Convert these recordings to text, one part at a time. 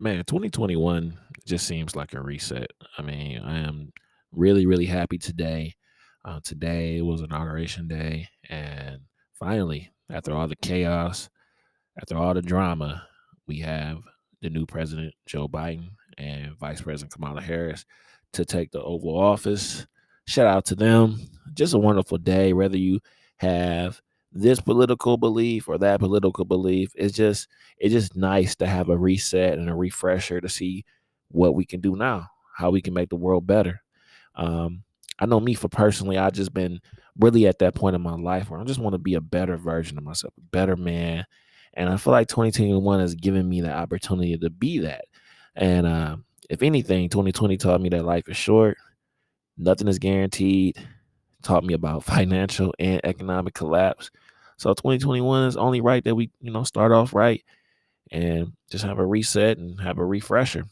man, 2021 just seems like a reset. I mean, I am really, really happy today. Uh, today was inauguration day, and finally, after all the chaos, after all the drama, we have the new president, Joe Biden, and Vice President Kamala Harris to take the Oval Office. Shout out to them. Just a wonderful day, whether you have this political belief or that political belief. It's just it's just nice to have a reset and a refresher to see what we can do now, how we can make the world better. Um, I know me for personally, I just been really at that point in my life where I just want to be a better version of myself, a better man. And I feel like 2021 has given me the opportunity to be that. And uh, if anything, 2020 taught me that life is short, nothing is guaranteed. Taught me about financial and economic collapse. So 2021 is only right that we, you know, start off right and just have a reset and have a refresher.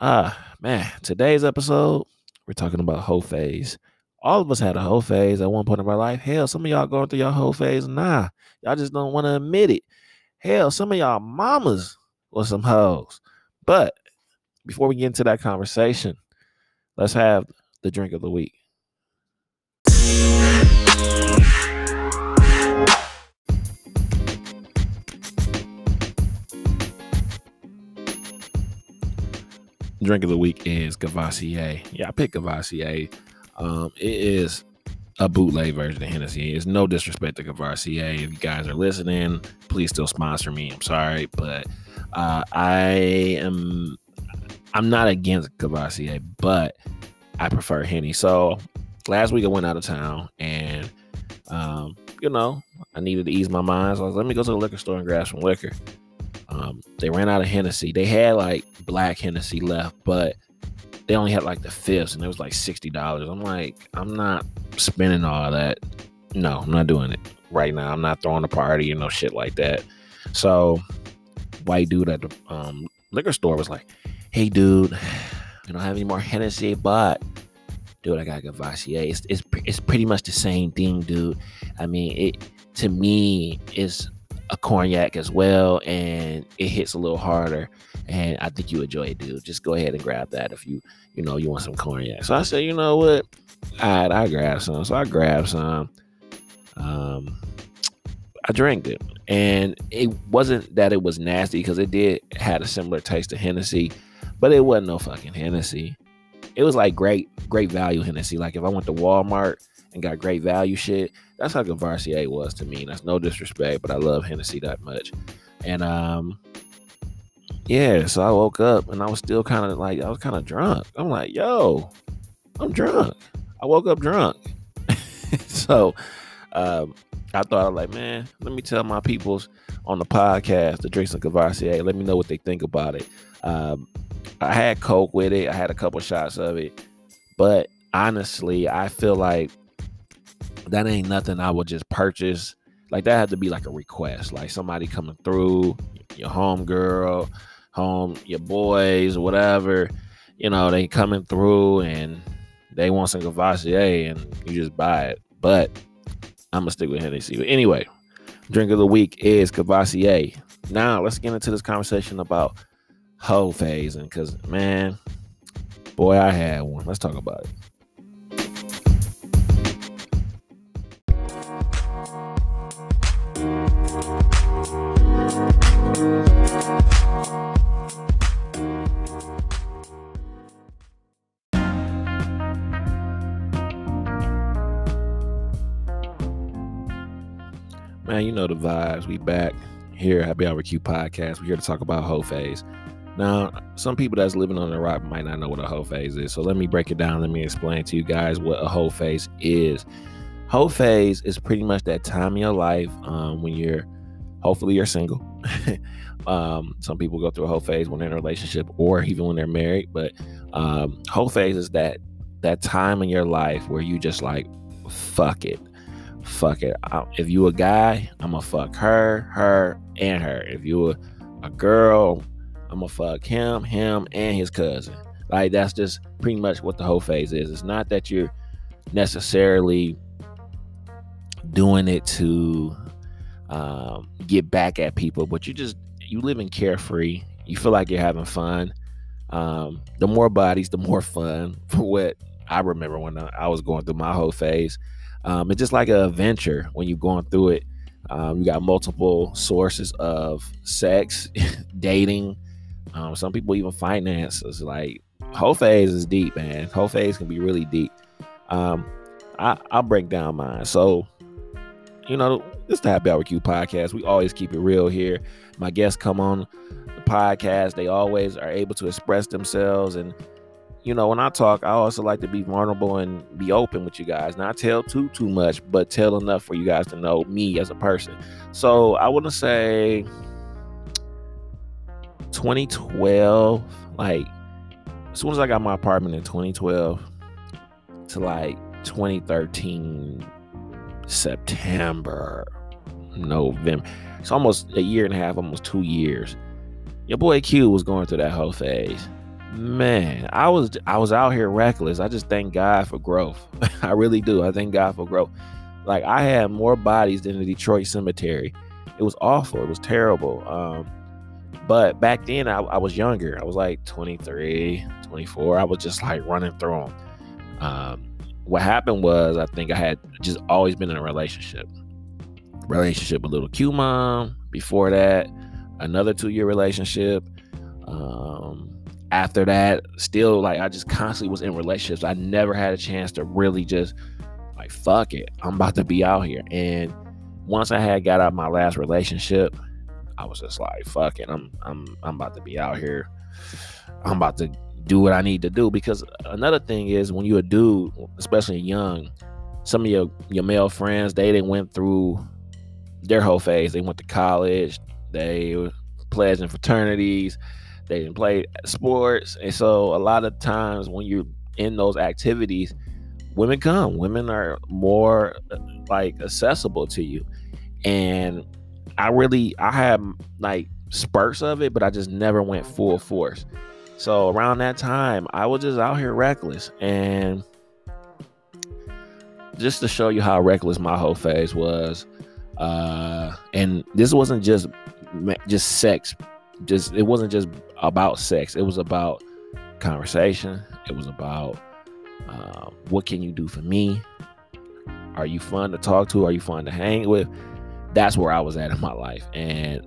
Ah, man, today's episode, we're talking about hoe phase. All of us had a hoe phase at one point in our life. Hell, some of y'all going through your hoe phase. Nah, y'all just don't want to admit it. Hell, some of y'all mamas was some hoes. But before we get into that conversation, let's have the drink of the week. Drink of the week is Courvoisier. Yeah, I picked Courvoisier. Um, it is a bootleg version of Hennessy. It's no disrespect to Courvoisier. If you guys are listening, please still sponsor me. I'm sorry, but uh, I am I'm not against Courvoisier, but I prefer Henny. So last week I went out of town and um, you know, I needed to ease my mind. So I was let me go to the liquor store and grab some liquor. Um, they ran out of Hennessy. They had like black Hennessy left, but they only had like the fifths, and it was like sixty dollars. I'm like, I'm not spending all that. No, I'm not doing it right now. I'm not throwing a party, and no shit like that. So, white dude at the um, liquor store was like, "Hey, dude, you don't have any more Hennessy, but." Dude, I got Courvoisier. It's, it's it's pretty much the same thing, dude. I mean, it to me is a cognac as well, and it hits a little harder. And I think you enjoy it, dude. Just go ahead and grab that if you, you know, you want some cognac. So I said, you know what? All right, I grab some. So I grabbed some. Um, I drank it, and it wasn't that it was nasty because it did had a similar taste to Hennessy, but it wasn't no fucking Hennessy. It was like great, great value Hennessy. Like if I went to Walmart and got great value shit, that's how Courvoisier was to me. That's no disrespect, but I love Hennessy that much. And um, yeah, so I woke up and I was still kind of like I was kind of drunk. I'm like, yo, I'm drunk. I woke up drunk. so um, I thought I was like, man, let me tell my peoples on the podcast the drinks of Courvoisier. Let me know what they think about it. Um, I had Coke with it. I had a couple shots of it, but honestly, I feel like that ain't nothing I would just purchase. Like that had to be like a request, like somebody coming through, your home girl, home, your boys, whatever. You know, they coming through and they want some Courvoisier and you just buy it. But I'm gonna stick with Hennessy. Anyway, drink of the week is Courvoisier. Now let's get into this conversation about hoe phasing, because man, boy, I had one. Let's talk about it. Man, you know the vibes. We back here Happy Hour Q podcast. We're here to talk about hoe phase. Now, some people that's living on the rock might not know what a hoe phase is. So let me break it down. Let me explain to you guys what a hoe phase is. Hoe phase is pretty much that time in your life um, when you're hopefully you're single. um, some people go through a hoe phase when they're in a relationship or even when they're married. But um, hoe phase is that that time in your life where you just like fuck it fuck it. I, if you a guy, I'm gonna fuck her, her, and her. If you a, a girl, I'm gonna fuck him, him, and his cousin. Like that's just pretty much what the hoe phase is. It's not that you're necessarily doing it to um, get back at people, but you just you living carefree. You feel like you're having fun. Um, the more bodies, the more fun. For what I remember when I was going through my hoe phase, um, it's just like an adventure when you're going through it. Um, you got multiple sources of sex, dating. Um, some people even finances. Like hoe phase is deep, man. Hoe phase can be really deep. Um, I, I'll break down mine. So, you know, this the Happy Hour Q podcast. We always keep it real here. My guests come on the podcast. They always are able to express themselves. And, you know, when I talk, I also like to be vulnerable and be open with you guys. Not tell too, too much, but tell enough for you guys to know me as a person. So I want to say 2012, like, as soon as I got my apartment in 2012 to like 2013 September, November. It's almost a year and a half, almost two years. Your boy Q was going through that hoe phase. Man, I was I was out here reckless. I just thank God for growth. I really do. I thank God for growth. Like I had more bodies than the Detroit cemetery. It was awful. It was terrible. Um, but back then I, I, was younger. I was like 23, 24. I was just like running through them. Um, what happened was I think I had just always been in a relationship. Relationship with little Q mom. Before that, another two year relationship. Um, after that, still like I just constantly was in relationships. I never had a chance to really just like fuck it. I'm about to be out here. And once I had got out my last relationship, I was just like, fuck it. I'm I'm I'm about to be out here. I'm about to do what I need to do. Because another thing is when you're a dude, especially young, some of your your male friends, they didn't went through their hoe phase. They went to college, they pledged in fraternities, they didn't play sports. And so a lot of times when you're in those activities, women come. Women are more like accessible to you. And I really I had like spurts of it, but I just never went full force. So around that time, I was just out here reckless. And just to show you how reckless my hoe phase was, uh, and this wasn't just just sex, just it wasn't just about sex. It was about conversation. It was about uh, what can you do for me? Are you fun to talk to? Are you fun to hang with? That's where I was at in my life, and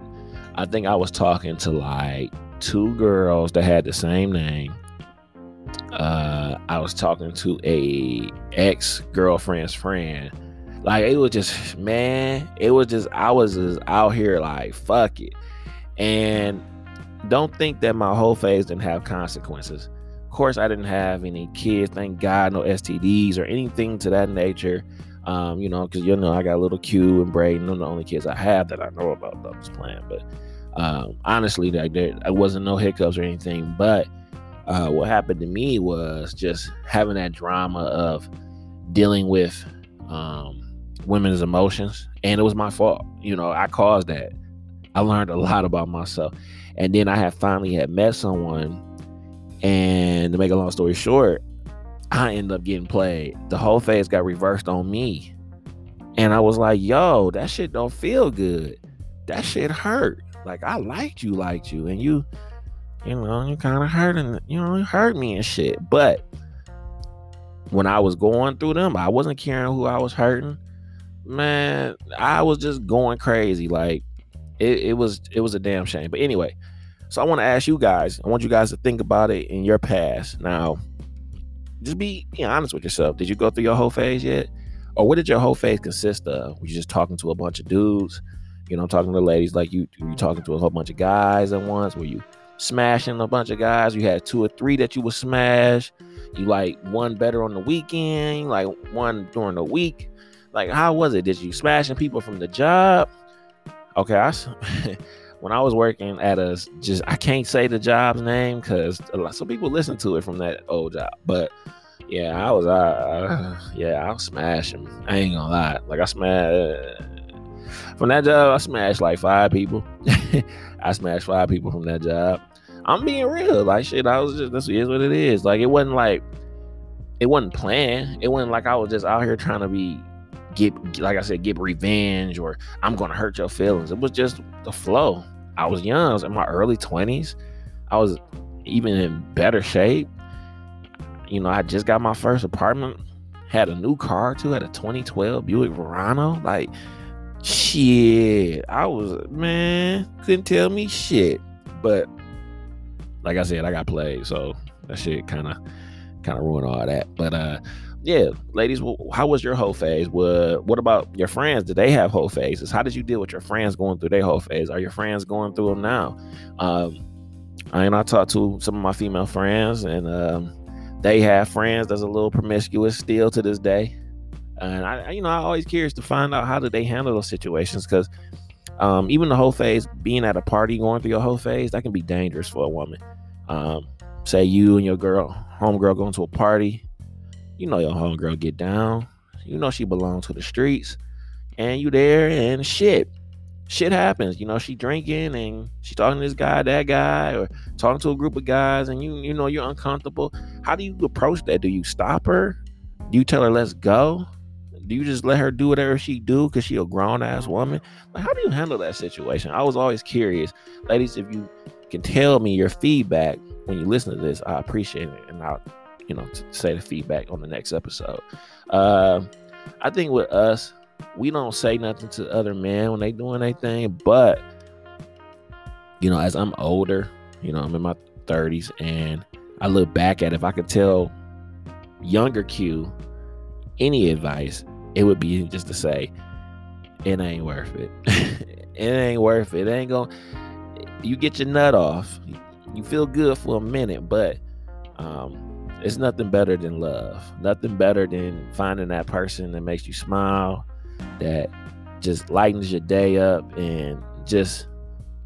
I think I was talking to like two girls that had the same name. Uh, I was talking to a ex girlfriend's friend. Like it was just man, it was just I was just out here like fuck it, and don't think that my hoe phase didn't have consequences. Of course, I didn't have any kids. Thank God, no STDs or anything to that nature. Um, you know, because you know I got little Q and Braden. They're the only kids I have that I know about that was playing. But um, honestly, like there, I wasn't no hiccups or anything. But uh, what happened to me was just having that drama of dealing with um, women's emotions, and it was my fault. You know, I caused that. I learned a lot about myself, and then I had finally had met someone, and to make a long story short, I ended up getting played. The hoe phase got reversed on me, and I was like, "Yo, that shit don't feel good. That shit hurt." Like I liked you, liked you, and you, you know, you kind of hurting, you know, you hurt me and shit. But when I was going through them, I wasn't caring who I was hurting. Man, I was just going crazy. Like it, it was, it was a damn shame. But anyway, so I want to ask you guys. I want you guys to think about it in your past. Now, just be, honest with yourself. Did you go through your hoe phase yet? Or what did your hoe phase consist of? Were you just talking to a bunch of dudes? You know, I'm talking to ladies like you. You talking to a whole bunch of guys at once. Were you smashing a bunch of guys? You had two or three that you would smash. You like one better on the weekend, like one during the week. Like, how was it? Did you smashing people from the job? Okay, I when I was working at a just I can't say the job's name because some people listen to it from that old job, but yeah, I was uh yeah I was smashing. I ain't gonna lie, like I smashed from that job, I smashed like five people. I smashed five people from that job. I'm being real. Like shit, I was just this is what it is. Like it wasn't like it wasn't planned. It wasn't like I was just out here trying to be get like I said, get revenge or I'm gonna hurt your feelings. It was just the flow. I was young. I was in my early 20s. I was even in better shape. You know, I just got my first apartment, had a new car too, had a 2012 Buick Verano. Like, shit, I was, man, couldn't tell me shit. But like I said, I got played. So that shit kind of, kind of ruined all that. But, uh, yeah, ladies, how was your hoe phase? What what about your friends? Did they have hoe phases? How did you deal with your friends going through their hoe phase? Are your friends going through them now? Um, I and I talked to some of my female friends, and um, they have friends that's a little promiscuous still to this day. And I, you know, I always curious to find out how did they handle those situations because um, even the hoe phase, being at a party, going through your hoe phase, that can be dangerous for a woman. Um, say you and your girl, homegirl, going to a party you know your homegirl get down. You know she belongs to the streets. And you there and shit. Shit happens. You know, she drinking and she talking to this guy, that guy, or talking to a group of guys, and you you know you're uncomfortable. How do you approach that? Do you stop her? Do you tell her let's go? Do you just let her do whatever she do because she a grown ass woman? Like, how do you handle that situation? I was always curious, ladies. If you can tell me your feedback when you listen to this, I appreciate it, and I'll you know, to say the feedback on the next episode. Uh, I think with us, we don't say nothing to other men when they doing anything, but you know, as I'm older, you know, I'm in my 30s, and I look back at if I could tell younger Q any advice, it would be just to say, it ain't worth it. it ain't worth it. It ain't going you get your nut off. You feel good for a minute, but um, it's nothing better than love. Nothing better than finding that person that makes you smile, that just lightens your day up and just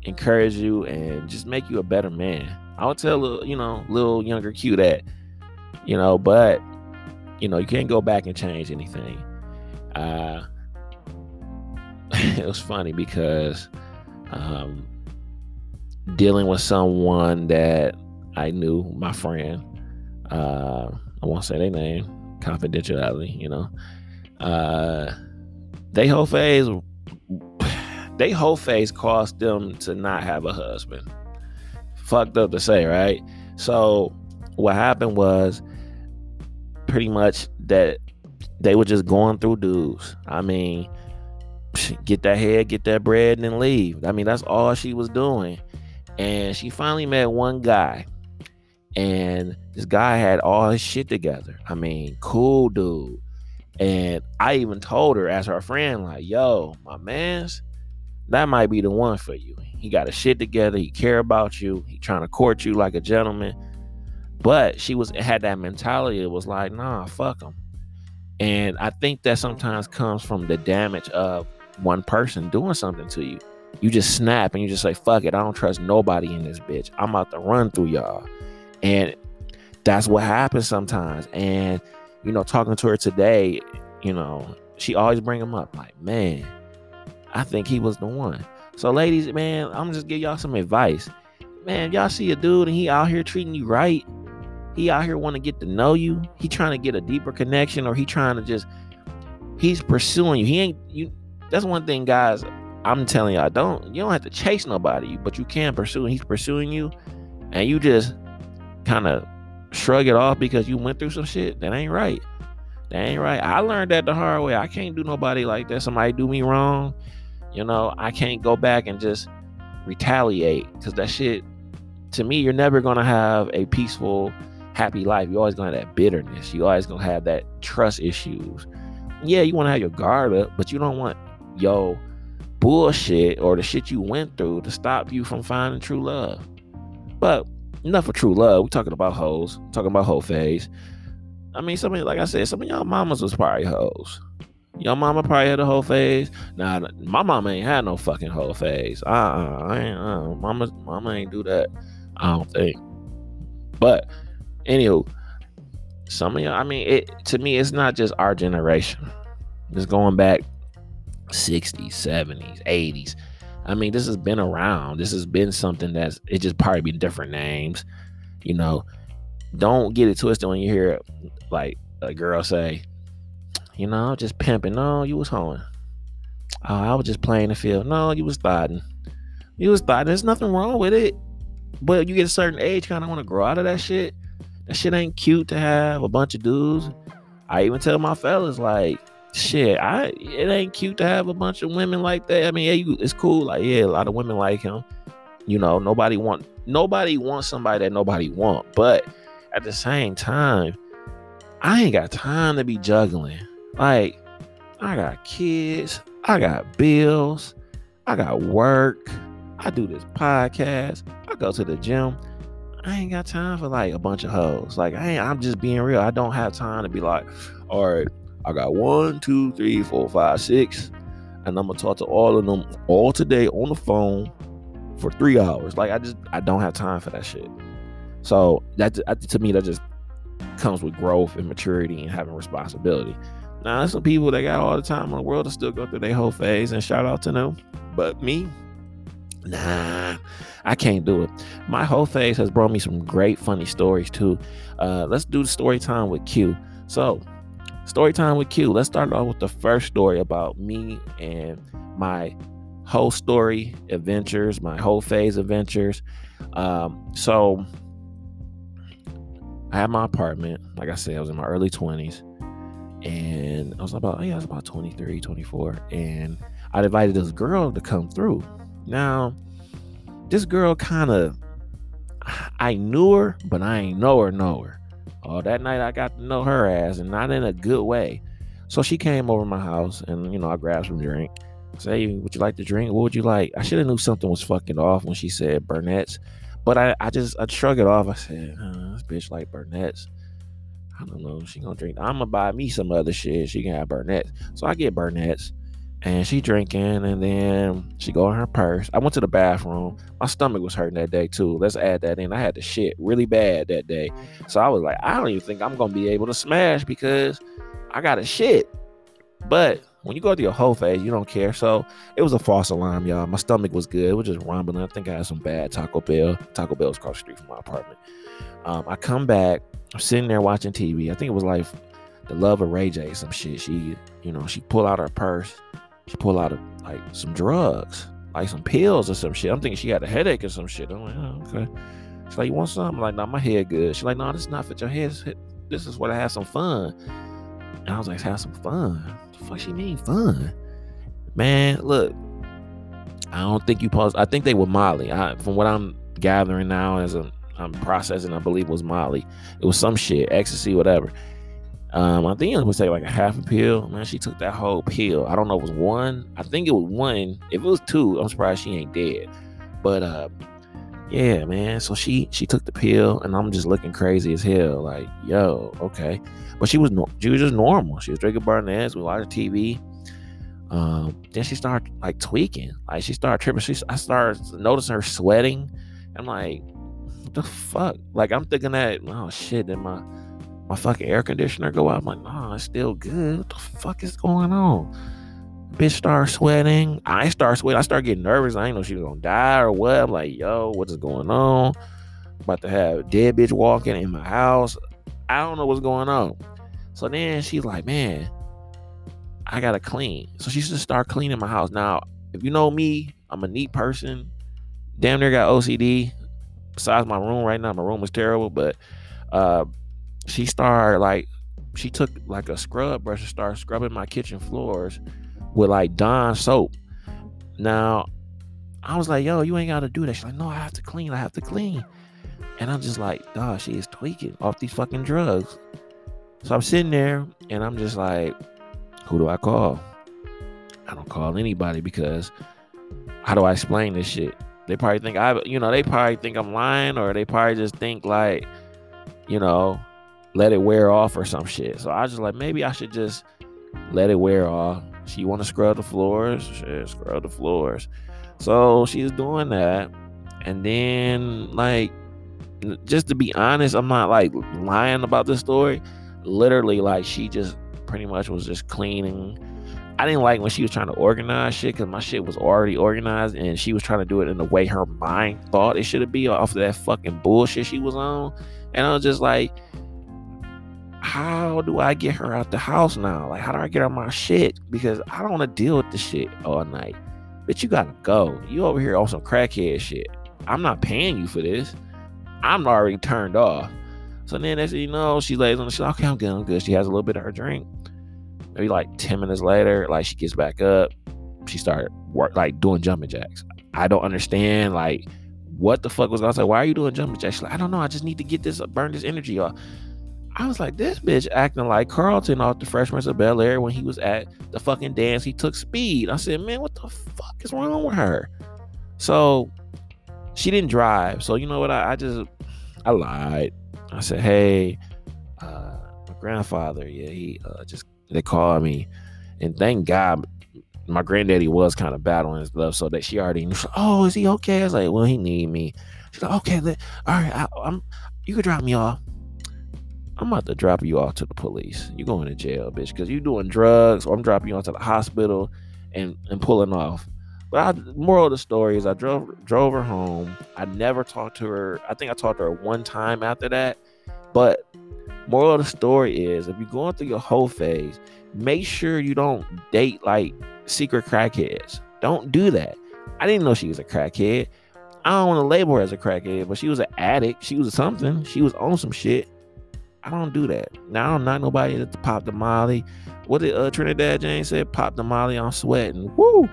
encourage you and just make you a better man. I would tell little, you know, little younger Q that, you know, but you know, you can't go back and change anything. Uh it was funny because um dealing with someone that I knew, my friend, uh, I won't say their name, confidentiality, you know. Uh, they hoe phase, they hoe phase caused them to not have a husband. Fucked up to say, right? So what happened was pretty much that they were just going through dudes. I mean, get that head, get that bread, and then leave. I mean, that's all she was doing. And she finally met one guy and this guy had all his shit together. I mean, cool dude. And I even told her as her friend, like, yo, my man's, that might be the one for you. He got his shit together. He care about you. He trying to court you like a gentleman. But she was had that mentality. It was like, nah, fuck him. And I think that sometimes comes from the damage of one person doing something to you. You just snap and you just say, fuck it. I don't trust nobody in this bitch. I'm about to run through y'all. And that's what happens sometimes. And, you know, talking to her today, you know, she always bring him up like, man, I think he was the one. So, ladies, man, I'm just give y'all some advice. Man, y'all see a dude and he out here treating you right. He out here want to get to know you. He trying to get a deeper connection, or he trying to just he's pursuing you. He ain't you. That's one thing, guys. I'm telling y'all, don't you don't have to chase nobody, but you can pursue. And He's pursuing you, and you just kind of shrug it off because you went through some shit, that ain't right. That ain't right. I learned that the hard way. I can't do nobody like that. Somebody do me wrong, you know, I can't go back and just retaliate because that shit, to me, you're never gonna have a peaceful, happy life. You're always gonna have that bitterness. You always gonna have that trust issues. Yeah, you wanna have your guard up, but you don't want yo bullshit or the shit you went through to stop you from finding true love. But enough of true love. We're talking about hoes, talking about hoe phase. I mean, some of like I said, some of y'all mamas was probably hoes. Your mama probably had a hoe phase. Nah, my mama ain't had no fucking hoe phase. Uh, uh I ain't. Uh, mama, mama ain't do that. I don't think. But, anywho, some of y'all. I mean, it to me, it's not just our generation. It's going back 60s, 70s, 80s. I mean, this has been around. This has been something that's it just probably be different names. You know, don't get it twisted when you hear like a girl say, you know, just pimping. No, you was hoeing. Oh, I was just playing the field. No, you was thotting. You was thotting. there's nothing wrong with it. But you get a certain age, kind of want to grow out of that shit. That shit ain't cute to have a bunch of dudes. I even tell my fellas like, shit, I it ain't cute to have a bunch of women like that. I mean, yeah, you, it's cool. Like, yeah, a lot of women like him. You know, nobody want nobody wants somebody that nobody want. But at the same time, I ain't got time to be juggling. Like, I got kids, I got bills, I got work, I do this podcast, I go to the gym. I ain't got time for like a bunch of hoes. Like I ain't, I'm just being real. I don't have time to be like, all right, I got one, two, three, four, five, six, and I'm gonna talk to all of them all today on the phone for three hours. Like I just I don't have time for that shit. So that to me that just comes with growth and maturity and having responsibility. Now there's some people that got all the time in the world to still go through their hoe phase and shout out to them. But me, nah, I can't do it. My hoe phase has brought me some great funny stories too. Uh, let's do the story time with Q. So story time with Q. Let's start off with the first story about me and my whole story adventures, my hoe phase adventures. Um, so I had my apartment. Like I said, I was in my early 20s. And I was about, yeah, I was about 23, 24. And I invited this girl to come through. Now, this girl kind of, I knew her, but I ain't know her, know her. Oh, that night I got to know her ass, and not in a good way. So she came over my house, and you know I grabbed some drink. Say, would you like to drink? What would you like? I should have knew something was fucking off when she said Burnett's, but I, I just I shrug it off. I said, this bitch like Burnett's. I don't know. She gonna drink. I'm gonna buy me some other shit. She can have Burnett's. So I get Burnett's and she drinking and then she go in her purse. I went to the bathroom. My stomach was hurting that day too. Let's add that in. I had to shit really bad that day. So i was like i don't even think i'm gonna be able to smash because i got a shit. But when you go through your hoe phase you don't care. So it was a false alarm y'all. My stomach was good. It was just rumbling. I think i had some bad taco bell. Taco bell's across the street from my apartment. Um, i come back. I'm sitting there watching tv i think it was like the love of ray j some shit. She you know she pull out her purse she pulled out of like some drugs, like some pills or some shit. I'm thinking she had a headache or some shit. I'm like, oh, okay. She's like, you want something? I'm like, nah, my head good. She's like, no, this is not for your head. This is what I have some fun. And I was like, have some fun. What the fuck she mean fun? Man, look, I don't think you paused. I think they were Molly. I, from what I'm gathering now as a, I'm processing, I believe it was Molly. It was some shit, ecstasy, whatever. Um, I think it was say like a half a pill. Man, she took that whole pill. I don't know if it was one. I think it was one. If it was two, I'm surprised she ain't dead. But uh, yeah, man. So she she took the pill, and I'm just looking crazy as hell. Like, yo, okay. But she was she was just normal. She was drinking Burnett's. We watched TV. Um, then she started like tweaking. Like she started tripping. She I started noticing her sweating. I'm like, what the fuck? Like I'm thinking that, oh shit, then my my fucking air conditioner go out. I'm like, nah, it's still good. What the fuck is going on? Bitch start sweating. I start sweating. I start getting nervous. I ain't know she was gonna die or what. I'm like, yo, what is going on? About to have dead bitch walking in my house. I don't know what's going on. So then she's like, man, I gotta clean. So she just start cleaning my house. Now, if you know me, I'm a neat person. Damn near got OCD. Besides my room right now, my room is terrible, but uh she started like she took like a scrub brush and started scrubbing my kitchen floors with like Dawn soap. Now, I was like, yo, you ain't gotta do that. She's like, no, I have to clean, I have to clean. And I'm just like, dog, she is tweaking off these fucking drugs. So I'm sitting there and I'm just like, who do I call? I don't call anybody because how do I explain this shit? They probably think I, you know, they probably think I'm lying or they probably just think like, you know, let it wear off or some shit. So I was just like, maybe I should just let it wear off. She want to scrub the floors, shit, scrub the floors. So she's doing that, and then like, just to be honest, I'm not like lying about this story. Literally, like she just pretty much was just cleaning. I didn't like when she was trying to organize shit because my shit was already organized and she was trying to do it in the way her mind thought it should be off of that fucking bullshit she was on. And I was just like, how do I get her out the house now? Like, how do I get her my shit? Because I don't want to deal with the shit all night. Bitch, you gotta go. You over here on some crackhead shit. I'm not paying you for this. I'm already turned off. So then as you know, she lays on the like, okay, I'm good, I'm good. She has a little bit of her drink. Maybe like 10 minutes later, like she gets back up. She started work like doing jumping jacks. I don't understand like what the fuck was I say, why are you doing jumping jacks? She's like, I don't know. I just need to get this burn this energy off. I was like, this bitch acting like Carlton off the Fresh Prince of Bel Air when he was at the fucking dance. He took speed. I said, man, what the fuck is wrong with her? So she didn't drive. So you know what? I, I just I lied. I said, hey, uh, my grandfather, yeah, he uh, just they called me, and thank God my granddaddy was kind of battling his love, so that she already knew. oh, is he okay? I was like, well, he need me. She's like, okay, let, all right, I, I'm. You can drop me off. I'm about to drop you off to the police. You going to jail, bitch, because you doing drugs, or I'm dropping you off to the hospital and and pulling off. But I, moral of the story is I drove drove her home. I never talked to her. I think I talked to her one time after that. But moral of the story is if you're going through your hoe phase, make sure you don't date like secret crackheads. Don't do that. I didn't know she was a crackhead. I don't want to label her as a crackhead, but she was an addict. She was something. She was on some shit. I don't do that. Now I'm not nobody to pop the molly. What did uh, Trinidad James said? Pop the molly, I'm sweating. Woo!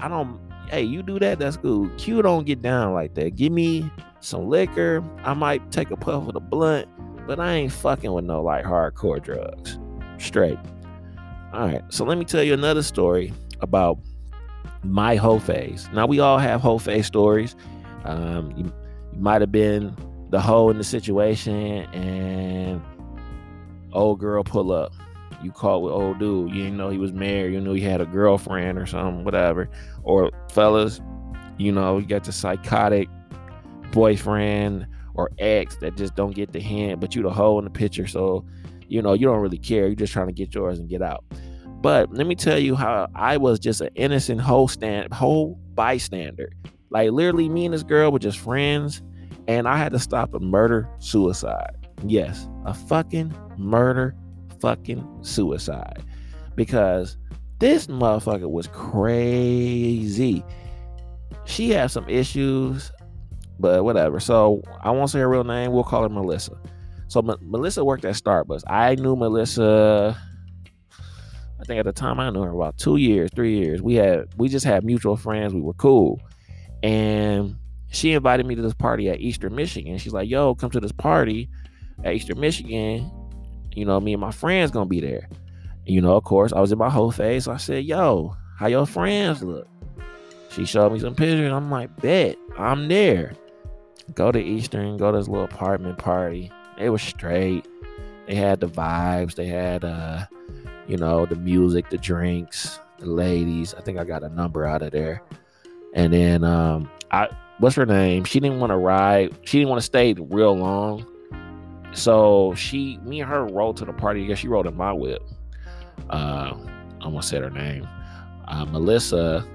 I don't. Hey, you do that? That's cool. Q don't get down like that. Give me some liquor. I might take a puff of the blunt, but I ain't fucking with no like hardcore drugs. Straight. All right. So let me tell you another story about my hoe phase. Now we all have hoe phase stories. Um, you, you might have been the hole in the situation and old girl pull up. You caught with old dude. You didn't know he was married. You knew he had a girlfriend or something, whatever. Or fellas, you know, you got the psychotic boyfriend or ex that just don't get the hint, but you the hole in the picture. So, you know, you don't really care. You're just trying to get yours and get out. But let me tell you how I was just an innocent whole stand whole bystander. Like literally me and this girl were just friends and I had to stop a murder suicide. Yes, a fucking murder fucking suicide. Because this motherfucker was crazy. She had some issues, but whatever. So I won't say her real name. We'll call her Melissa. So M- Melissa worked at Starbucks. I knew Melissa. I think at the time I knew her about two years, three years. We had we just had mutual friends. We were cool, and she invited me to this party at Eastern Michigan. She's like, "Yo, come to this party at Eastern Michigan. You know, me and my friends gonna be there." You know, of course, I was in my hoe phase. So I said, "Yo, how your friends look?" She showed me some pictures. And I'm like, "Bet, I'm there." Go to Eastern, go to this little apartment party. It was straight. They had the vibes. They had, uh, you know, the music, the drinks, the ladies. I think I got a number out of there. And then um, I what's her name? She didn't want to ride. She didn't want to stay real long. So she, me and her rode to the party. Guess she rode in my whip. Uh, I almost said her name. Uh, Melissa.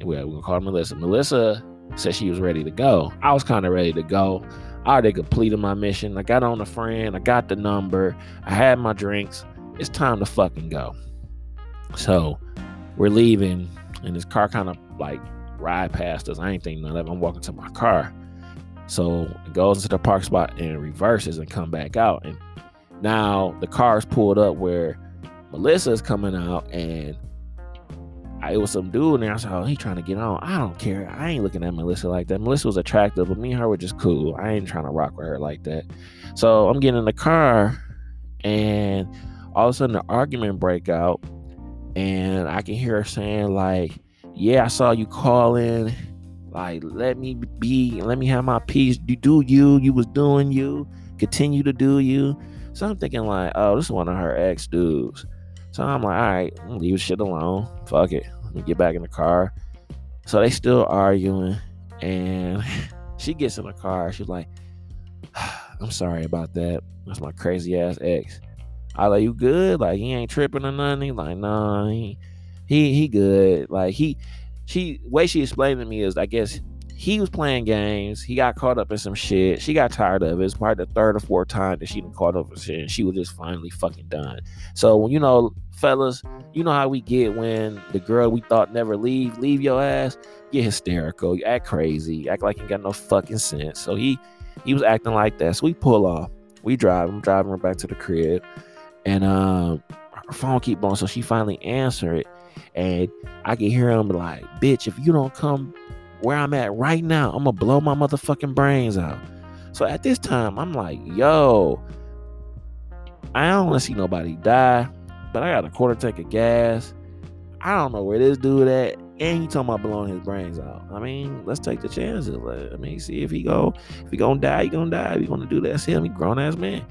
We're gonna call her Melissa. Melissa said she was ready to go. I was kind of ready to go. I already completed my mission. I got on a friend. I got the number. I had my drinks. It's time to fucking go. So we're leaving, and this car kind of like ride past us. I ain't think none of it. I'm walking to my car. So it goes into the park spot and reverses and come back out. And now the car's pulled up where Melissa is coming out and I, it was some dude in there. I said, Oh, he trying to get on. I don't care. I ain't looking at Melissa like that. Melissa was attractive, but me and her were just cool. I ain't trying to rock with her like that. So I'm getting in the car and all of a sudden the argument break out and I can hear her saying like yeah, I saw you calling. Like, let me be, let me have my peace. You do you, you was doing you, continue to do you. So I'm thinking, like, oh, this is one of her ex dudes. So I'm like, all right, leave shit alone. Fuck it. Let me get back in the car. So they still arguing. And she gets in the car. She's like, I'm sorry about that. That's my crazy ass ex. I like, you good? Like, he ain't tripping or nothing. He like, nah, he he he good. Like he she way she explained to me is I guess he was playing games. He got caught up in some shit. She got tired of it. It's probably the third or fourth time that she been caught up in shit. And she was just finally fucking done. So you know, fellas, you know how we get when the girl we thought never leave, leave your ass, get hysterical, you act crazy, act like you got no fucking sense. So he he was acting like that. So we pull off. We drive. I'm driving her back to the crib. And um her phone keep on. So she finally answer it. And I can hear him like, bitch, if you don't come where I'm at right now, I'm gonna blow my motherfucking brains out. So at this time, I'm like, yo, I don't wanna see nobody die, but I got a quarter tank of gas. I don't know where this dude at. And he talking about blowing his brains out. I mean, let's take the chances. I mean, see if he go, if he gonna die, he gonna die. If he gonna do that, see him, he grown ass man.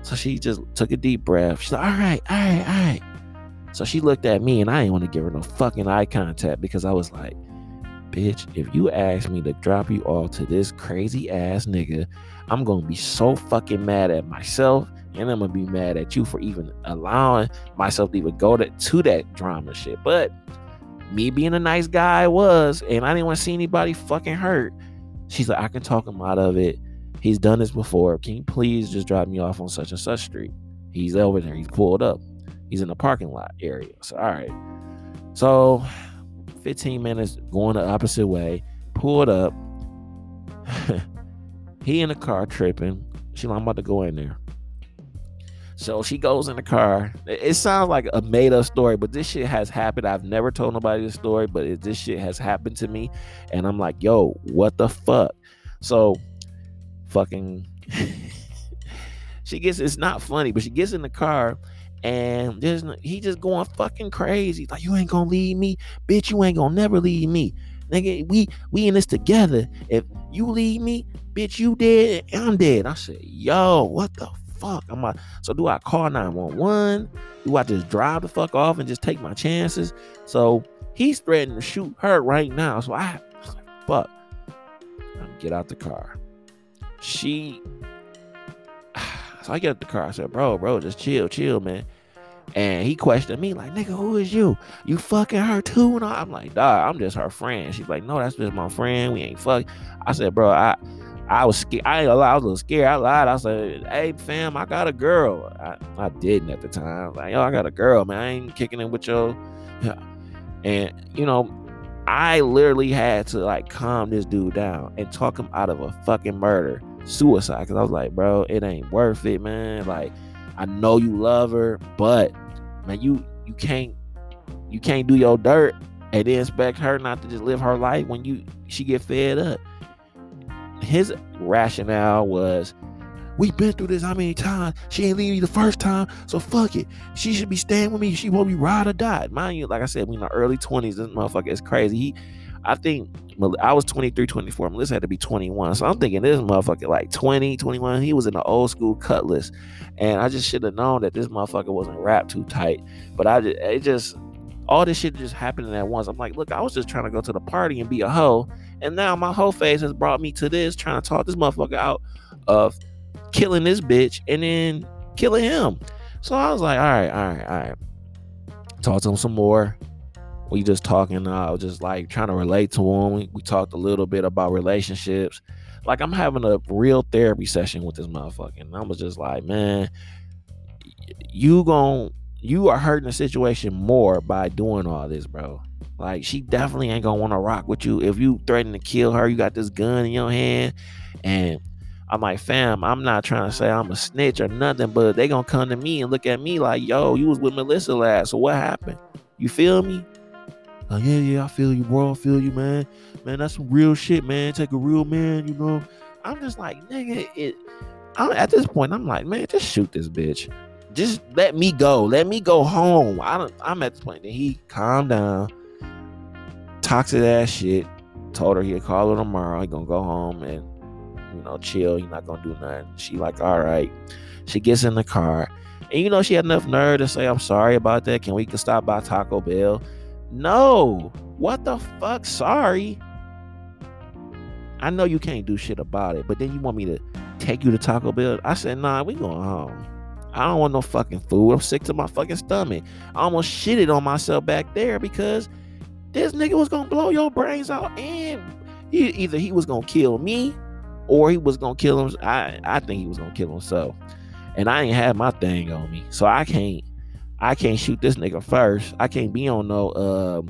So she just took a deep breath. She's like, all right, all right, all right. So she looked at me and I didn't want to give her no fucking eye contact because I was like, bitch, if you ask me to drop you off to this crazy ass nigga, I'm gonna be so fucking mad at myself and I'm gonna be mad at you for even allowing myself to even go to, to that drama shit. But me being a nice guy I was, and I didn't want to see anybody fucking hurt. She's like, I can talk him out of it. He's done this before. Can you please just drop me off on such and such street? He's over there. He's pulled up. He's in the parking lot area. So, all right. So, 15 minutes going the opposite way, pulled up. he in the car tripping. She's like, I'm about to go in there. So she goes in the car. It sounds like a made up story, but this shit has happened. I've never told nobody this story, but it, this shit has happened to me. And I'm like, yo, what the fuck? So fucking she gets it's not funny, but she gets in the car and there's he just going fucking crazy. Like, you ain't gonna leave me, bitch. You ain't gonna never leave me. Nigga, we we in this together. If you leave me, bitch, you dead, I'm dead. I said, yo, what the fuck? I'm like, so do I call 911? Do I just drive the fuck off and just take my chances? So he's threatening to shoot her right now. So I, I like, fuck. I'm get out the car. She so I get out the car. I said, bro, bro, just chill, chill, man. And he questioned me, like, nigga, who is you? You fucking her too? And I'm like, dog, I'm just her friend. She's like, no, that's just my friend. We ain't fuck. I said, bro, I I was scared. I ain't I was a little scared. I lied. I said, "Hey, fam, I got a girl." I, I didn't at the time. Like, yo, I got a girl, man. I ain't kicking it with. Yeah. And you know, I literally had to like calm this dude down and talk him out of a fucking murder, suicide. Because I was like, bro, it ain't worth it, man. Like, I know you love her, but man, you you can't you can't do your dirt and then expect her not to just live her life when you she get fed up his rationale was We've been through this how many times? She ain't leaving me the first time, so fuck it. She should be staying with me. She won't be ride or die. Mind you, like I said, we in the early 20s. This motherfucker is crazy. He, I think I was 23, 24. Melissa had to be 21. So I'm thinking this motherfucker like 20, 21. He was in the old school cutlass. And I just should have known that this motherfucker wasn't wrapped too tight. But I just, it just, all this shit just happening at once. I'm like, look, I was just trying to go to the party and be a hoe. And now my hoe phase has brought me to this, trying to talk this motherfucker out of killing this bitch and then killing him. So I was like, all right, all right, all right. Talk to him some more. We just talking. I was just like trying to relate to him. We, we talked a little bit about relationships. Like I'm having a real therapy session with this motherfucker. And I was just like, man, you gon' you are hurting the situation more by doing all this, bro. Like she definitely ain't gonna want to rock with you if you threaten to kill her. You got this gun in your hand, and I'm like, fam, I'm not trying to say I'm a snitch or nothing, but they gonna come to me and look at me like, yo, you was with Melissa last, so what happened? You feel me? Like, yeah, yeah, I feel you, bro. I feel you, man. Man, that's some real shit, man. Take a real man, you know. I'm just like, nigga, it. I'm, at this point, I'm like, man, just shoot this bitch. Just let me go. Let me go home. I don't. I'm at the point that he calm down toxic ass shit. Told her he'd call her tomorrow. He gonna go home and you know chill. He not gonna do nothing. She like, all right. She gets in the car, and you know she had enough nerve to say, "I'm sorry about that. Can we can stop by Taco Bell?" No. What the fuck? Sorry. I know you can't do shit about it, but then you want me to take you to Taco Bell? I said, nah, we going home. I don't want no fucking food. I'm sick to my fucking stomach. I almost shitted on myself back there because this nigga was gonna blow your brains out and he, either he was gonna kill me or he was gonna kill him. I I think he was gonna kill himself. And I ain't had my thing on me. So I can't I can't shoot this nigga first. I can't be on no um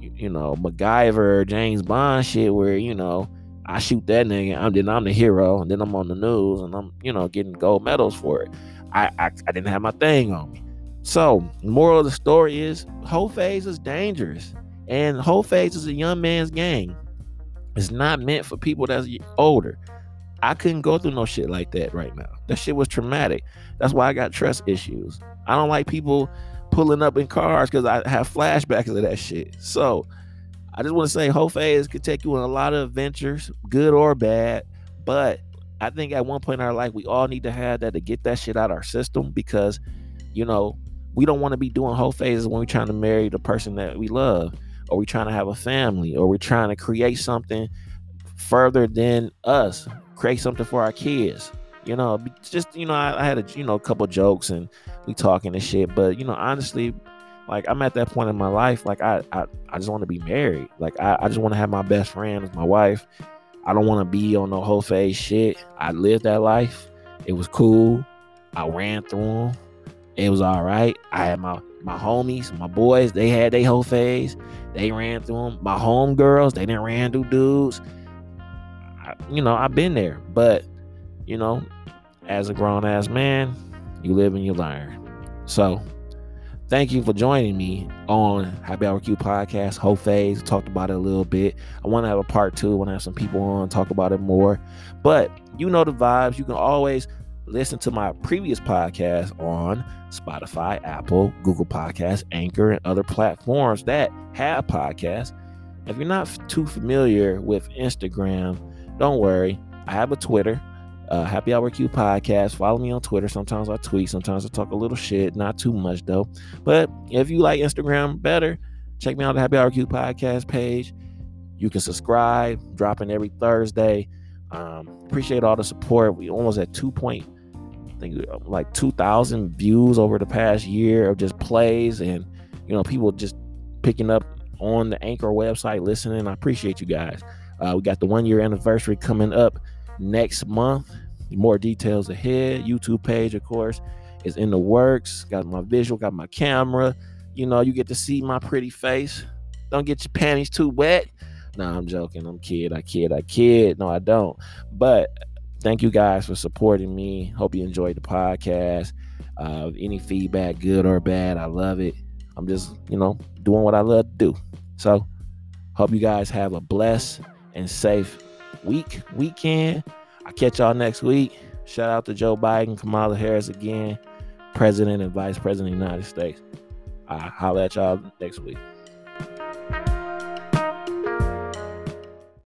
you know MacGyver James Bond shit where, you know, I shoot that nigga, I'm then I'm the hero, and then I'm on the news and I'm, you know, getting gold medals for it. I I, I didn't have my thing on me. So, moral of the story is hoe phase is dangerous. And hoe phase is a young man's game. It's not meant for people that's older. I couldn't go through no shit like that right now. That shit was traumatic. That's why I got trust issues. I don't like people pulling up in cars because I have flashbacks of that shit. So I just want to say hoe phase could take you on a lot of adventures, good or bad. But I think at one point in our life, we all need to have that to get that shit out of our system because, you know, we don't want to be doing hoe phases when we're trying to marry the person that we love, or we're trying to have a family, or we're trying to create something further than us, create something for our kids. You know, just you know, I, I had a you know a couple jokes and we talking and shit, but you know, honestly, like I'm at that point in my life, like I I, I just want to be married. Like I, I just want to have my best friend as my wife. I don't want to be on no hoe phase shit. I lived that life. It was cool. I ran through them. It was all right. I had my my homies, my boys. They had their hoe phase. They ran through them. My home girls, they didn't ran through dudes. I, you know, I've been there, but you know, as a grown ass man, you live and you learn. So, thank you for joining me on Happy Hour Q podcast. Hoe phase talked about it a little bit. I want to have a part two. I want to have some people on talk about it more. But you know the vibes. You can always listen to my previous podcast on Spotify, Apple, Google Podcasts, Anchor, and other platforms that have podcasts. If you're not too familiar with Instagram, don't worry. I have a Twitter, uh, Happy Hour Q podcast. Follow me on Twitter. Sometimes I tweet, sometimes I talk a little shit, not too much though. But if you like Instagram better, check me out the Happy Hour Q podcast page. You can subscribe, dropping every Thursday. Um, appreciate all the support. We almost at two point I think like 2,000 views over the past year of just plays and, you know, people just picking up on the Anchor website, listening. I appreciate you guys. Uh, we got the one year anniversary coming up next month. More details ahead. YouTube page, of course, is in the works. Got my visual, got my camera. You know, you get to see my pretty face. Don't get your panties too wet. No, I'm joking. I'm kid. I kid. I kid. No, I don't. But thank you guys for supporting me. Hope you enjoyed the podcast. Uh, any feedback, good or bad, I love it. I'm just, you know, doing what I love to do. So, hope you guys have a blessed and safe week, weekend. I'll catch y'all next week. Shout out to Joe Biden, Kamala Harris again, President and Vice President of the United States. I'll holler at y'all next week.